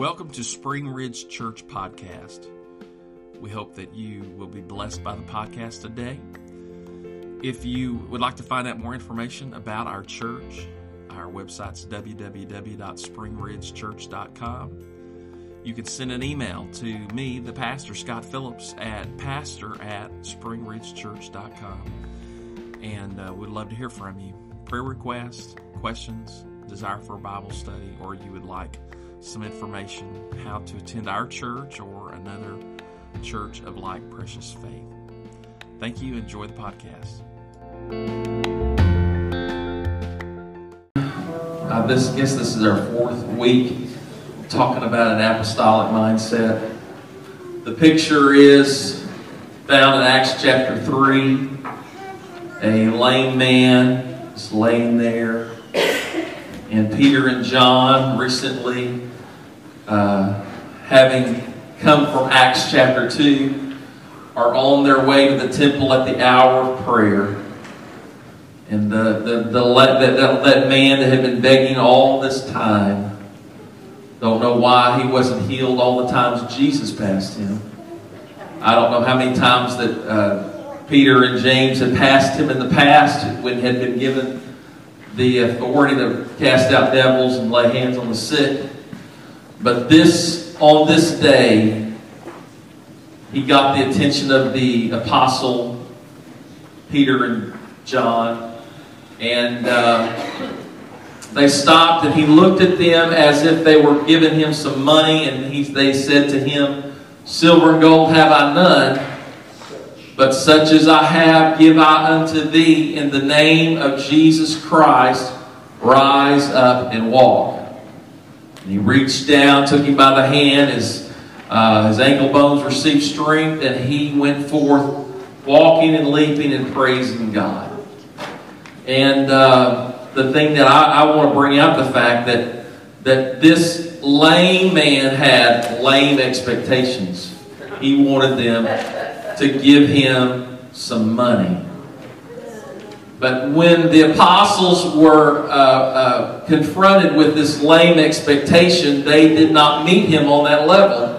Welcome to Spring Ridge Church Podcast. We hope that you will be blessed by the podcast today. If you would like to find out more information about our church, our website's www.springridgechurch.com. You can send an email to me, the pastor, Scott Phillips, at pastor at springridgechurch.com. And uh, we'd love to hear from you. Prayer requests, questions, desire for a Bible study, or you would like some information how to attend our church or another church of like precious faith. Thank you. Enjoy the podcast. I this, guess this is our fourth week talking about an apostolic mindset. The picture is found in Acts chapter 3. A lame man is laying there. And Peter and John recently uh, having come from Acts chapter 2, are on their way to the temple at the hour of prayer. And the, the, the, that, that, that man that had been begging all this time, don't know why he wasn't healed all the times Jesus passed him. I don't know how many times that uh, Peter and James had passed him in the past when had been given the authority to cast out devils and lay hands on the sick. But this, on this day, he got the attention of the apostle Peter and John, and uh, they stopped and he looked at them as if they were giving him some money, and he, they said to him, Silver and gold have I none, but such as I have give I unto thee in the name of Jesus Christ, rise up and walk. And he reached down, took him by the hand, his, uh, his ankle bones received strength, and he went forth walking and leaping and praising God. And uh, the thing that I, I want to bring out the fact that, that this lame man had lame expectations. He wanted them to give him some money. But when the apostles were uh, uh, confronted with this lame expectation, they did not meet him on that level.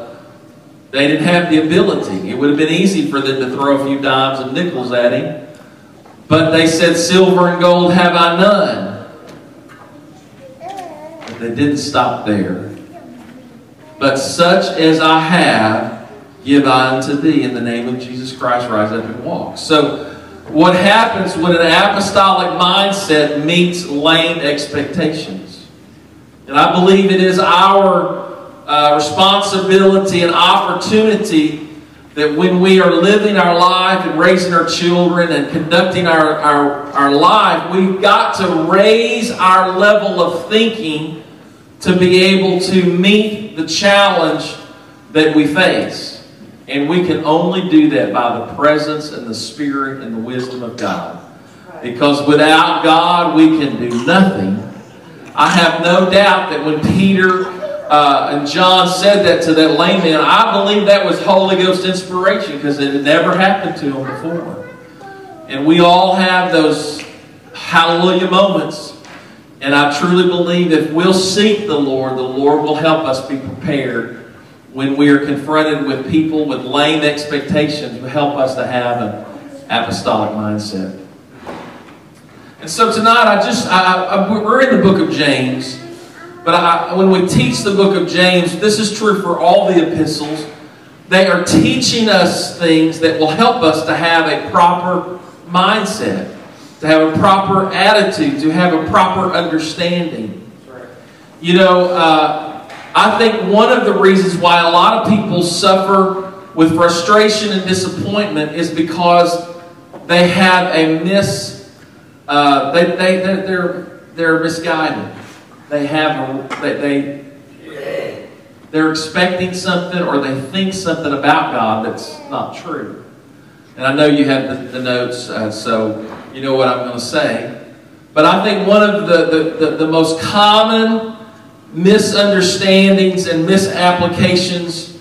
They didn't have the ability. It would have been easy for them to throw a few dimes and nickels at him. But they said, Silver and gold have I none. But they didn't stop there. But such as I have, give I unto thee in the name of Jesus Christ, rise up and walk. So, what happens when an apostolic mindset meets lame expectations. And I believe it is our uh, responsibility and opportunity that when we are living our life and raising our children and conducting our, our, our life, we've got to raise our level of thinking to be able to meet the challenge that we face. And we can only do that by the presence and the Spirit and the wisdom of God. Because without God, we can do nothing. I have no doubt that when Peter uh, and John said that to that lame man, I believe that was Holy Ghost inspiration because it had never happened to him before. And we all have those hallelujah moments. And I truly believe if we'll seek the Lord, the Lord will help us be prepared when we are confronted with people with lame expectations help us to have an apostolic mindset. And so tonight, I just, I, I, we're in the book of James, but I, when we teach the book of James, this is true for all the epistles. They are teaching us things that will help us to have a proper mindset, to have a proper attitude, to have a proper understanding. You know, uh, I think one of the reasons why a lot of people suffer with frustration and disappointment is because they have a mis, uh, they, they, they're, they're misguided. They have, a, they, they, they're expecting something or they think something about God that's not true. And I know you have the, the notes, uh, so you know what I'm going to say. But I think one of the, the, the, the most common misunderstandings and misapplications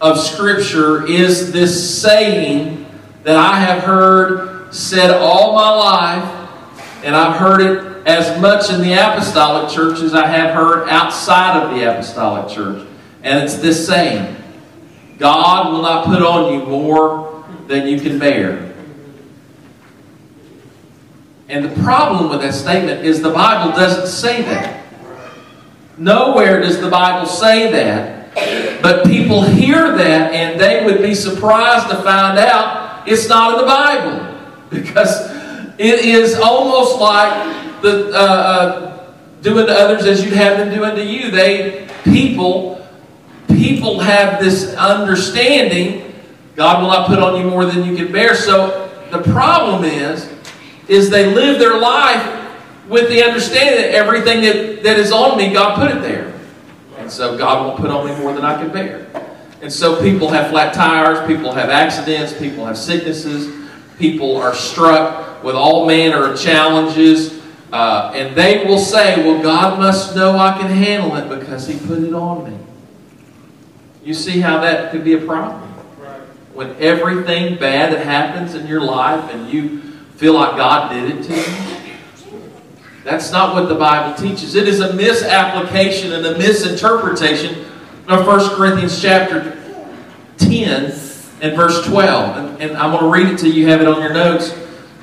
of Scripture is this saying that I have heard said all my life, and I've heard it as much in the apostolic church as I have heard outside of the apostolic church. And it's this saying God will not put on you more than you can bear. And the problem with that statement is the Bible doesn't say that. Nowhere does the Bible say that. But people hear that and they would be surprised to find out it's not in the Bible. Because it is almost like the uh, uh, doing to others as you'd have them doing to you. They people people have this understanding God will not put on you more than you can bear. So the problem is is they live their life with the understanding that everything that, that is on me, God put it there. And so God won't put on me more than I can bear. And so people have flat tires, people have accidents, people have sicknesses, people are struck with all manner of challenges. Uh, and they will say, Well, God must know I can handle it because He put it on me. You see how that could be a problem? When everything bad that happens in your life and you feel like God did it to you? That's not what the Bible teaches. It is a misapplication and a misinterpretation of 1 Corinthians chapter 10 and verse 12. And, I'm going to read it to you, have it on your notes.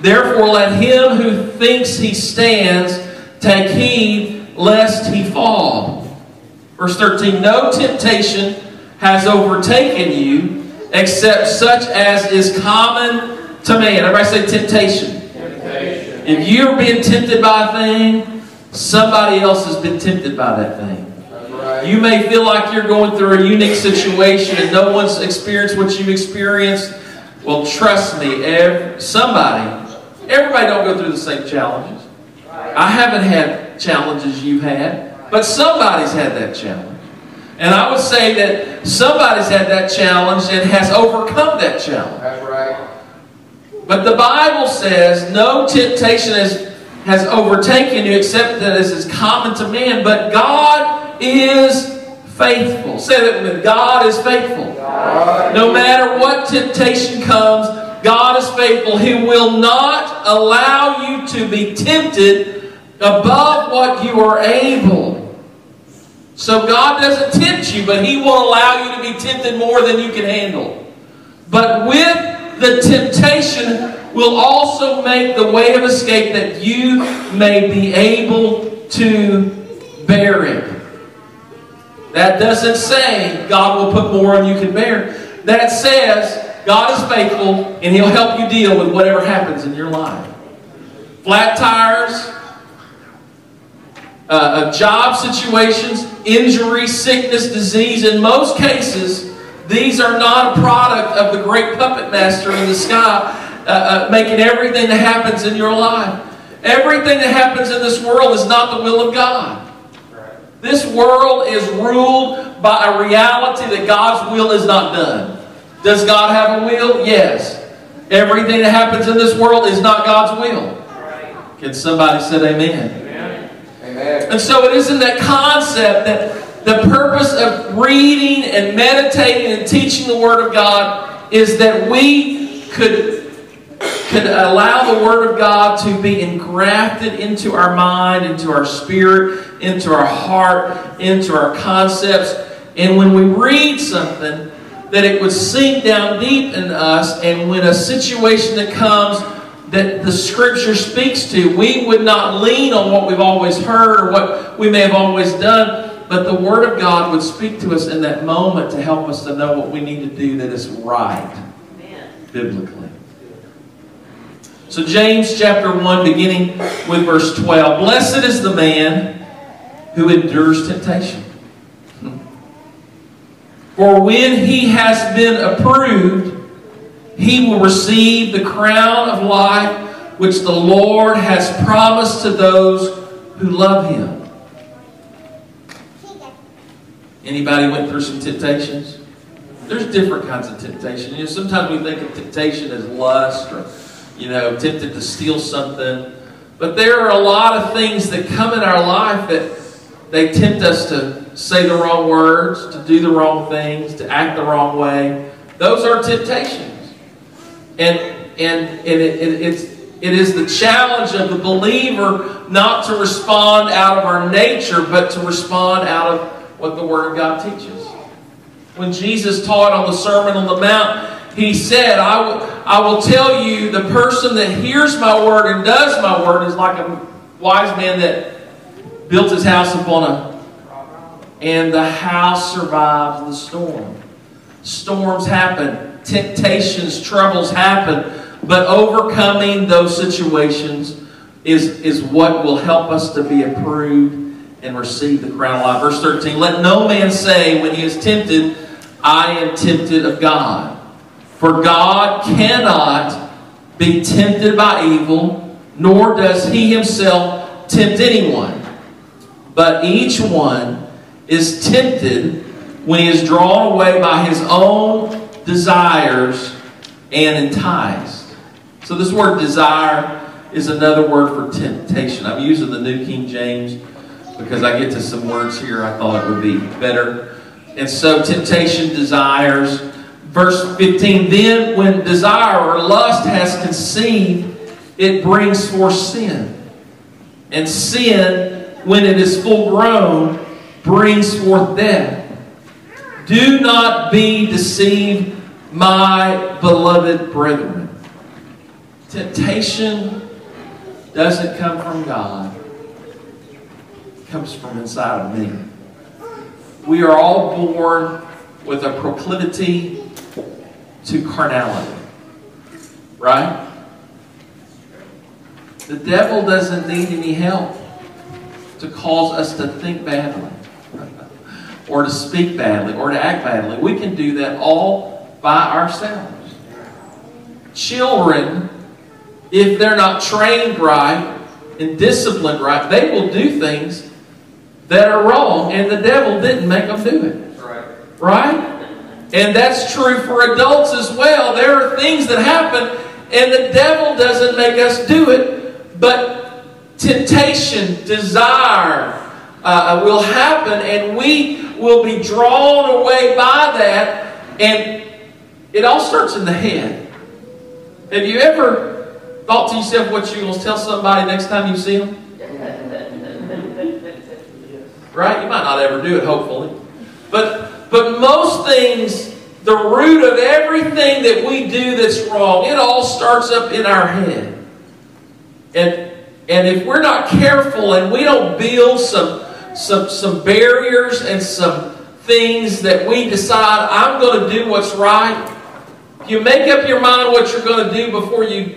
Therefore, let him who thinks he stands take heed lest he fall. Verse 13 No temptation has overtaken you except such as is common to man. Everybody say temptation. If you're being tempted by a thing, somebody else has been tempted by that thing. You may feel like you're going through a unique situation and no one's experienced what you've experienced. Well, trust me, every, somebody, everybody don't go through the same challenges. I haven't had challenges you've had, but somebody's had that challenge. And I would say that somebody's had that challenge and has overcome that challenge. That's right. But the Bible says no temptation has, has overtaken you except that this is common to man. But God is faithful. Say that with me. God is faithful. No matter what temptation comes, God is faithful. He will not allow you to be tempted above what you are able. So God doesn't tempt you, but He will allow you to be tempted more than you can handle. But with the temptation will also make the way of escape that you may be able to bear it. That doesn't say God will put more on you can bear. That says God is faithful and He'll help you deal with whatever happens in your life. Flat tires, uh, job situations, injury, sickness, disease. In most cases, these are not a product of the great puppet master in the sky uh, uh, making everything that happens in your life. Everything that happens in this world is not the will of God. This world is ruled by a reality that God's will is not done. Does God have a will? Yes. Everything that happens in this world is not God's will. Can somebody say amen? Amen. And so it isn't that concept that the purpose of reading and meditating and teaching the Word of God is that we could, could allow the Word of God to be engrafted into our mind, into our spirit, into our heart, into our concepts. And when we read something, that it would sink down deep in us, and when a situation that comes that the Scripture speaks to, we would not lean on what we've always heard or what we may have always done, but the Word of God would speak to us in that moment to help us to know what we need to do that is right Amen. biblically. So, James chapter 1, beginning with verse 12 Blessed is the man who endures temptation. For when he has been approved, he will receive the crown of life which the Lord has promised to those who love him. Anybody went through some temptations? There's different kinds of temptation. You know, sometimes we think of temptation as lust or, you know, tempted to steal something. But there are a lot of things that come in our life that they tempt us to say the wrong words, to do the wrong things, to act the wrong way. Those are temptations. And and, and it, it, it's, it is the challenge of the believer not to respond out of our nature, but to respond out of what the Word of God teaches. When Jesus taught on the Sermon on the Mount, he said, I will, I will tell you, the person that hears my word and does my word is like a wise man that built his house upon a and the house survives the storm. Storms happen, temptations, troubles happen, but overcoming those situations is, is what will help us to be approved and receive the crown of life. Verse 13 Let no man say when he is tempted, I am tempted of God. For God cannot be tempted by evil, nor does he himself tempt anyone. But each one is tempted when he is drawn away by his own desires and enticed. So, this word desire is another word for temptation. I'm using the New King James because I get to some words here I thought it would be better. And so, temptation, desires. Verse 15 Then, when desire or lust has conceived, it brings forth sin. And sin, when it is full grown, brings forth death. Do not be deceived, my beloved brethren. Temptation doesn't come from God, comes from inside of me. We are all born with a proclivity to carnality. Right? The devil doesn't need any help to cause us to think badly or to speak badly or to act badly. We can do that all by ourselves. Children, if they're not trained right and disciplined right, they will do things that are wrong, and the devil didn't make them do it. Right? right? And that's true for adults as well. There are things that happen, and the devil doesn't make us do it, but temptation, desire, uh, will happen, and we will be drawn away by that, and it all starts in the head. Have you ever thought to yourself what you're going to tell somebody next time you see them? Right? You might not ever do it, hopefully. But, but most things, the root of everything that we do that's wrong, it all starts up in our head. And, and if we're not careful and we don't build some some, some barriers and some things that we decide, I'm going to do what's right. You make up your mind what you're going to do before you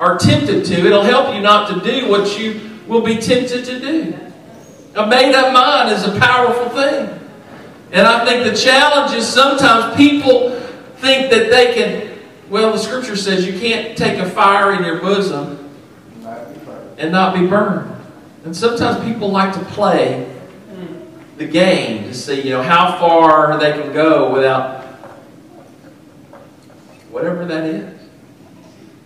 are tempted to, it'll help you not to do what you will be tempted to do. A made up mind is a powerful thing. And I think the challenge is sometimes people think that they can, well, the scripture says you can't take a fire in your bosom and not be burned. And sometimes people like to play the game to see, you know, how far they can go without whatever that is.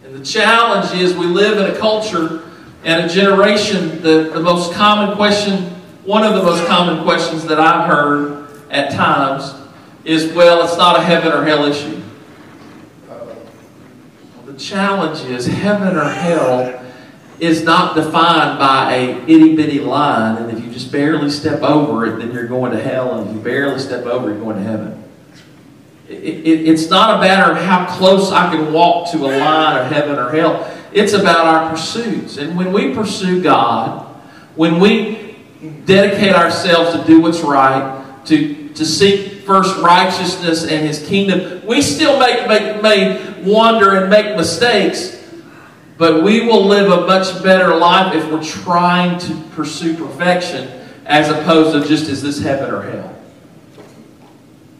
And the challenge is we live in a culture and a generation, the, the most common question, one of the most common questions that I've heard at times is, well, it's not a heaven or hell issue. Well, the challenge is heaven or hell is not defined by a itty bitty line, and if you just barely step over it, then you're going to hell, and if you barely step over, you're going to heaven. It, it, it's not a matter of how close I can walk to a line of heaven or hell. It's about our pursuits. And when we pursue God, when we dedicate ourselves to do what's right, to, to seek first righteousness and His kingdom, we still make, may wander and make mistakes, but we will live a much better life if we're trying to pursue perfection as opposed to just is this heaven or hell.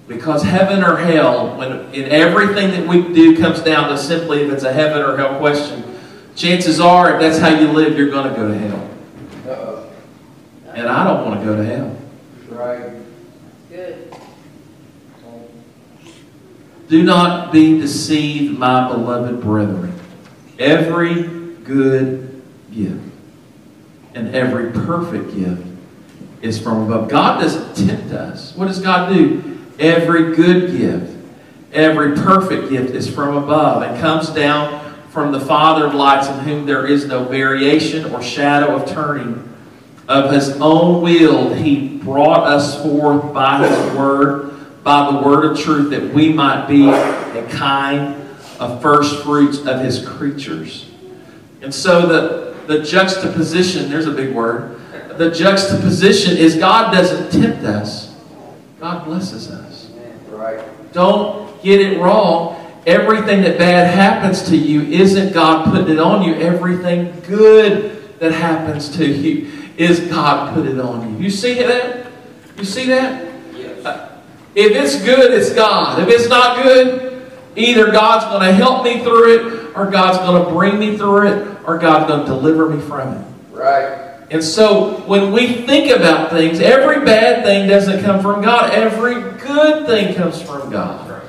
Because heaven or hell, when in everything that we do comes down to simply if it's a heaven or hell question, chances are if that's how you live, you're going to go to hell. And I don't want to go to hell. Right. Good. Do not be deceived, my beloved brethren. Every good gift and every perfect gift is from above. God doesn't tempt us. What does God do? Every good gift, every perfect gift is from above and comes down from the Father of lights in whom there is no variation or shadow of turning. Of his own will, he brought us forth by his word by the word of truth that we might be a kind of first fruits of his creatures. And so the, the juxtaposition, there's a big word, the juxtaposition is God doesn't tempt us, God blesses us. Right. Don't get it wrong. Everything that bad happens to you isn't God putting it on you. Everything good that happens to you is God put it on you. You see that? You see that? Yes. Uh, If it's good, it's God. If it's not good, either God's going to help me through it, or God's going to bring me through it, or God's going to deliver me from it. Right. And so when we think about things, every bad thing doesn't come from God. Every good thing comes from God.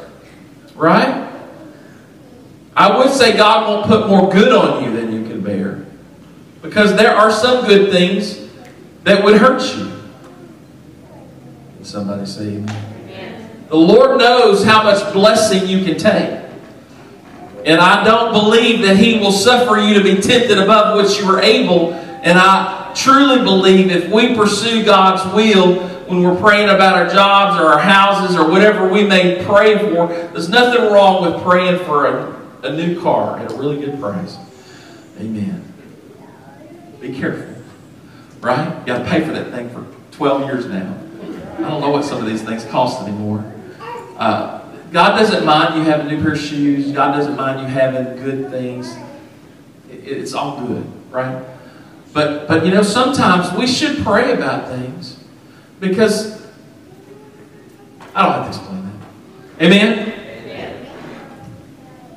Right? I would say God won't put more good on you than you can bear. Because there are some good things that would hurt you. Can somebody say amen? The Lord knows how much blessing you can take. And I don't believe that He will suffer you to be tempted above which you are able. And I truly believe if we pursue God's will when we're praying about our jobs or our houses or whatever we may pray for, there's nothing wrong with praying for a, a new car at a really good price. Amen. Be careful. Right? You got to pay for that thing for 12 years now. I don't know what some of these things cost anymore. Uh, God doesn't mind you having a new pair of shoes. God doesn't mind you having good things. It- it's all good, right? But but you know sometimes we should pray about things because I don't have to explain that. Amen.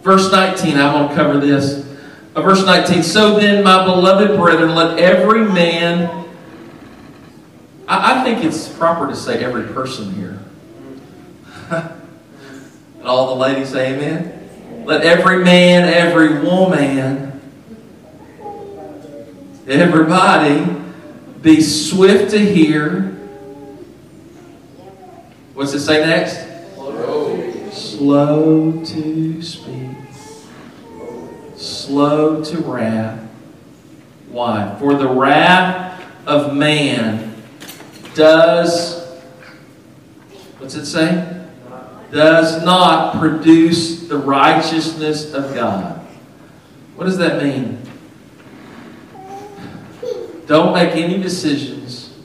Verse 19. I'm going to cover this. Verse 19. So then, my beloved brethren, let every man. I, I think it's proper to say every person here. And all the ladies say amen. Let every man, every woman, everybody be swift to hear. What's it say next? Slow to speak. Slow to wrath. Why? For the wrath of man does, what's it say? does not produce the righteousness of God. What does that mean? Don't make any decisions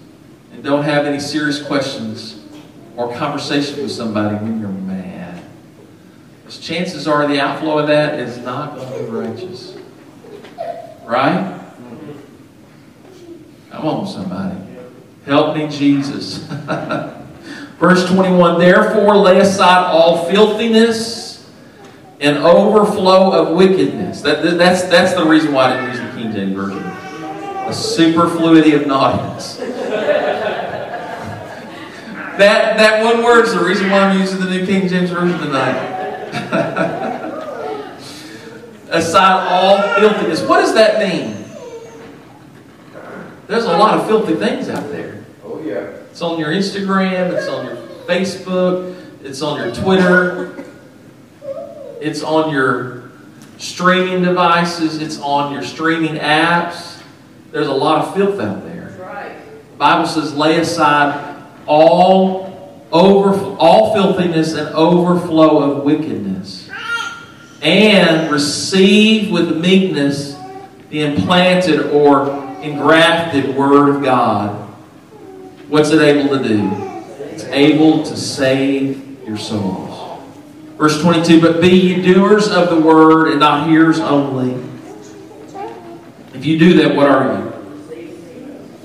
and don't have any serious questions or conversation with somebody when you're. Because chances are the outflow of that is not going to be righteous. Right? Come on, somebody. Help me, Jesus. Verse 21 Therefore, lay aside all filthiness and overflow of wickedness. That, that's, that's the reason why I didn't use the King James Version. A superfluity of naughtiness. That, that one word is the reason why I'm using the New King James Version tonight. Aside all filthiness. What does that mean? There's a lot of filthy things out there. Oh, yeah. It's on your Instagram, it's on your Facebook, it's on your Twitter, it's on your streaming devices, it's on your streaming apps. There's a lot of filth out there. Right. The Bible says, lay aside all over all filthiness and overflow of wickedness, and receive with meekness the implanted or engrafted word of God. What's it able to do? It's able to save your souls. Verse 22 But be ye doers of the word and not hearers only. If you do that, what are you?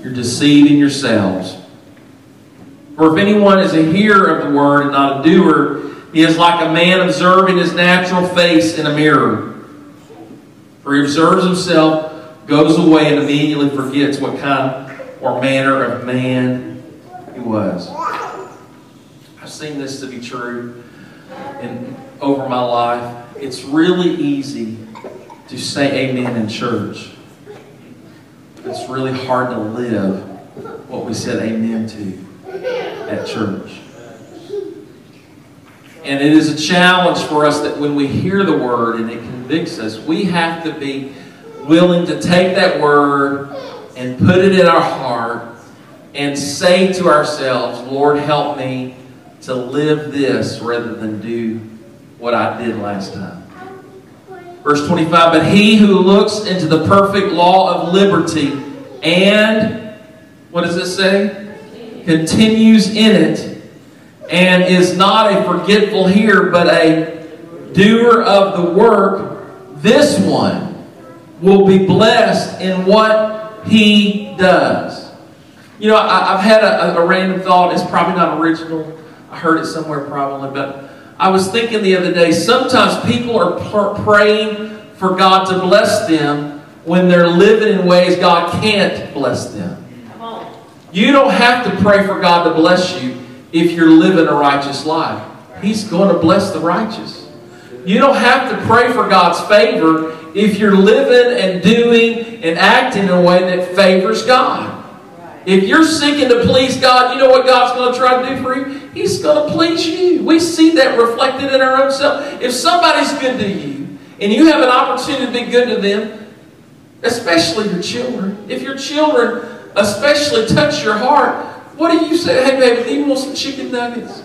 You're deceiving yourselves. For if anyone is a hearer of the word and not a doer, he is like a man observing his natural face in a mirror. For he observes himself, goes away, and immediately forgets what kind or manner of man he was. I've seen this to be true in over my life. It's really easy to say amen in church. It's really hard to live what we said amen to at church. And it is a challenge for us that when we hear the word and it convicts us, we have to be willing to take that word and put it in our heart and say to ourselves, Lord, help me to live this rather than do what I did last time. Verse 25, but he who looks into the perfect law of liberty and, what does it say? Continues in it and is not a forgetful hearer, but a doer of the work, this one will be blessed in what he does. You know, I, have had a, a, random thought. It's probably not original. I heard it somewhere probably, but I was thinking the other day, sometimes people are praying for God to bless them when they're living in ways God can't bless them. You don't have to pray for God to bless you if you're living a righteous life. He's going to bless the righteous. You don't have to pray for God's favor if you're living and doing and acting in a way that favors God. If you're seeking to please God, you know what God's going to try to do for you? He's going to please you. We see that reflected in our own self. If somebody's good to you and you have an opportunity to be good to them, especially your children, if your children especially touch your heart, what do you say? Hey, baby, do you want some chicken nuggets?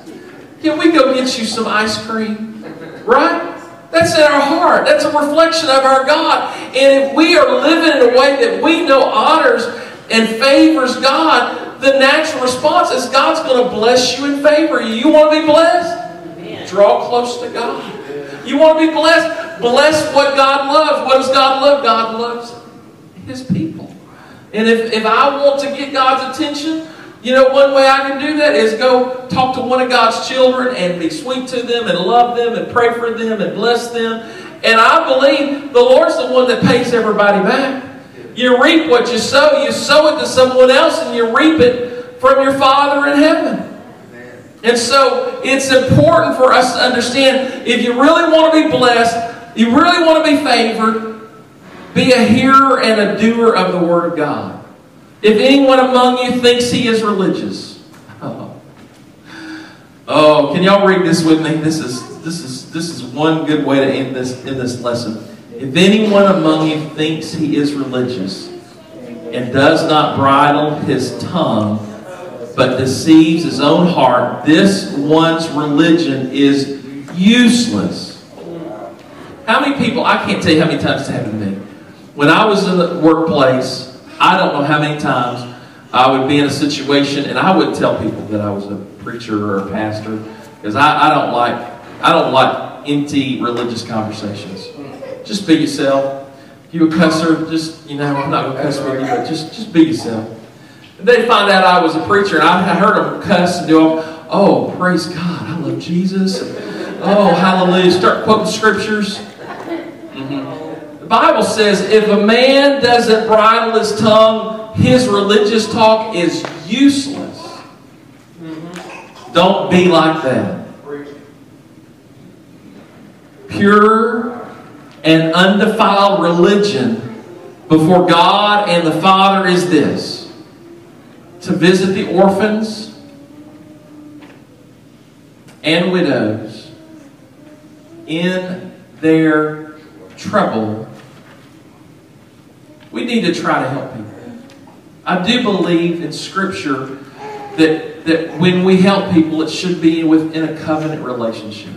Can we go get you some ice cream? Right? That's in our heart. That's a reflection of our God. And if we are living in a way that we know honors and favors God, the natural response is God's going to bless you and favor you. You want to be blessed? Amen. Draw close to God. You want to be blessed? Bless what God loves. What does God love? God loves His people. And if, if I want to get God's attention, you know, one way I can do that is go talk to one of God's children and be sweet to them and love them and pray for them and bless them. And I believe the Lord's the one that pays everybody back. You reap what you sow. You sow it to someone else and you reap it from your Father in heaven. And so it's important for us to understand if you really want to be blessed, you really want to be favored, be a hearer and a doer of the Word of God. If anyone among you thinks he is religious, oh, oh can y'all read this with me? This is this is this is one good way to end this in this lesson. If anyone among you thinks he is religious and does not bridle his tongue, but deceives his own heart, this one's religion is useless. How many people, I can't tell you how many times it's happened to me. When I was in the workplace, I don't know how many times I would be in a situation and I wouldn't tell people that I was a preacher or a pastor because I, I don't like I don't like empty religious conversations. Just be yourself. If you a cusser, just, you know, I'm not to cuss with you, but just, just be yourself. And they find out I was a preacher, and I heard them cuss and do all, oh, praise God, I love Jesus. Oh, hallelujah. Start quoting scriptures. Mm-hmm. The Bible says if a man doesn't bridle his tongue, his religious talk is useless. Mm-hmm. Don't be like that. Pure and undefiled religion before God and the Father is this to visit the orphans and widows in their trouble. We need to try to help people. I do believe in Scripture that, that when we help people, it should be within a covenant relationship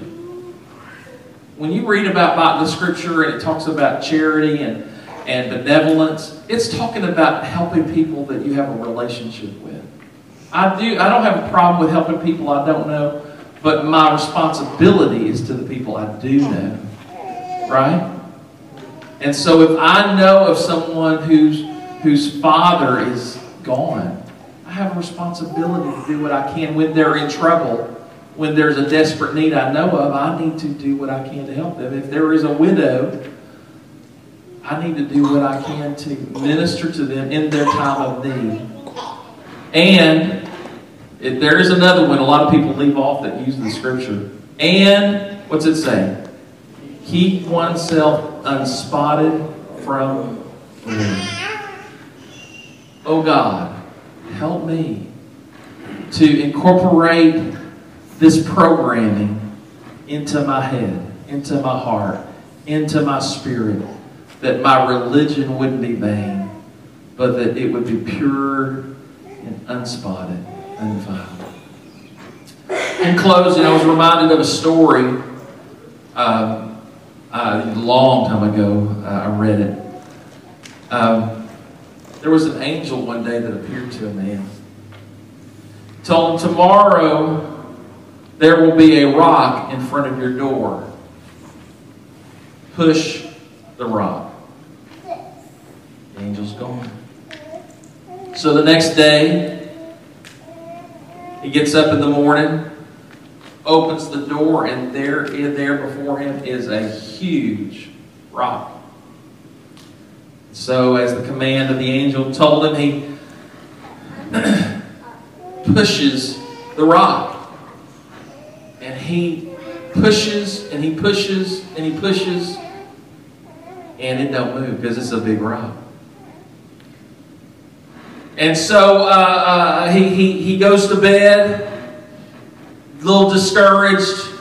when you read about the scripture and it talks about charity and, and benevolence, it's talking about helping people that you have a relationship with. I do I don't have a problem with helping people I don't know, but my responsibility is to the people I do know. Right? And so if I know of someone whose whose father is gone, I have a responsibility to do what I can when they're in trouble when there's a desperate need I know of, I need to do what I can to help them. If there is a widow, I need to do what I can to minister to them in their time of need. And if there is another one, a lot of people leave off that use the scripture. And what's it say? Keep oneself unspotted from sin. Oh God, help me to incorporate this programming into my head, into my heart, into my spirit, that my religion wouldn't be vain, but that it would be pure and unspotted, undefiled. in closing, I was reminded of a story. Um, uh, a long time ago, uh, I read it. Um, there was an angel one day that appeared to a man. Told him, Tomorrow there will be a rock in front of your door. Push the rock. The angel's gone. So the next day, he gets up in the morning, opens the door, and there, there before him is a huge rock. So, as the command of the angel told him, he pushes the rock. And he pushes and he pushes and he pushes, and it don't move because it's a big rock. And so uh, uh, he, he, he goes to bed, a little discouraged,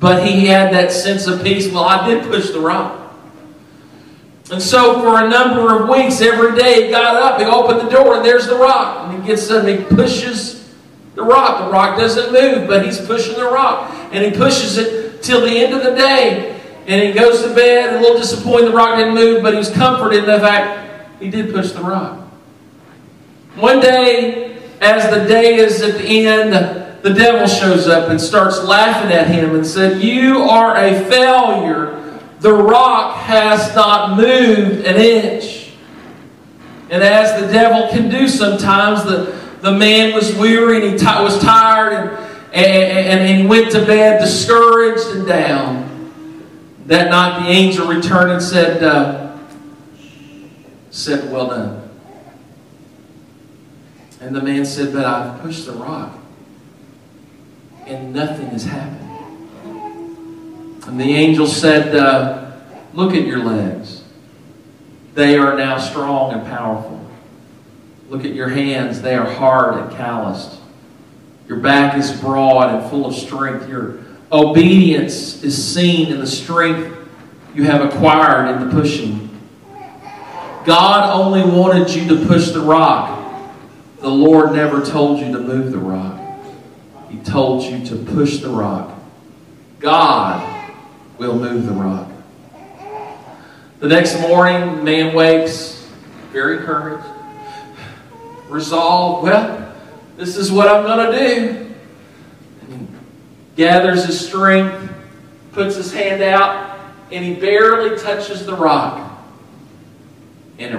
but he had that sense of peace. Well, I did push the rock. And so for a number of weeks, every day he got up, he opened the door, and there's the rock. And he gets up and he pushes the rock. The rock doesn't move, but he's pushing the rock. And he pushes it till the end of the day. And he goes to bed, a little disappointed the rock didn't move, but he was comforted in the fact he did push the rock. One day, as the day is at the end, the devil shows up and starts laughing at him and said, You are a failure. The rock has not moved an inch. And as the devil can do sometimes, the, the man was weary and he was tired and, and, and he went to bed discouraged and down. That night the angel returned and said, uh, said, Well done. And the man said, But I've pushed the rock and nothing has happened. And the angel said, uh, Look at your legs. They are now strong and powerful. Look at your hands. They are hard and calloused. Your back is broad and full of strength. Your obedience is seen in the strength you have acquired in the pushing. God only wanted you to push the rock. The Lord never told you to move the rock. He told you to push the rock. God will move the rock. The next morning, man wakes, very encouraged, resolved, well, this is what I'm going to do. And gathers his strength, puts his hand out, and he barely touches the rock. And it